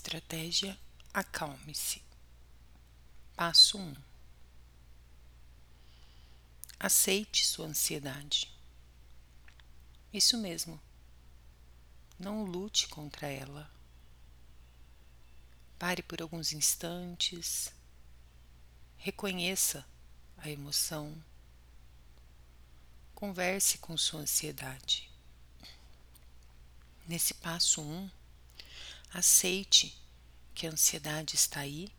Estratégia Acalme-se. Passo 1. Aceite sua ansiedade. Isso mesmo. Não lute contra ela. Pare por alguns instantes. Reconheça a emoção. Converse com sua ansiedade. Nesse passo 1, um, Aceite que a ansiedade está aí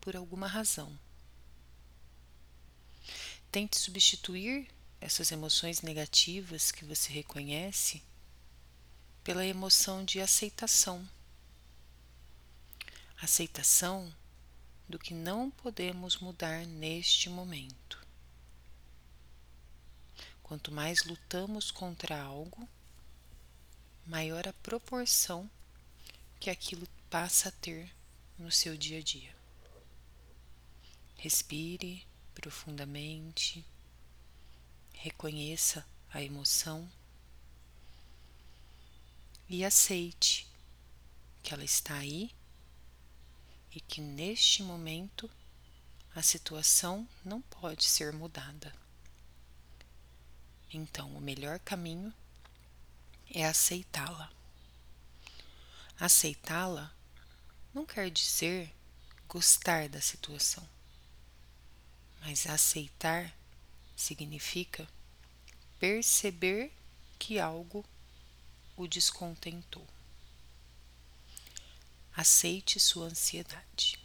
por alguma razão. Tente substituir essas emoções negativas que você reconhece pela emoção de aceitação. Aceitação do que não podemos mudar neste momento. Quanto mais lutamos contra algo, maior a proporção que aquilo passa a ter no seu dia a dia. Respire profundamente, reconheça a emoção e aceite que ela está aí e que neste momento a situação não pode ser mudada. Então, o melhor caminho é aceitá-la. Aceitá-la não quer dizer gostar da situação, mas aceitar significa perceber que algo o descontentou. Aceite sua ansiedade.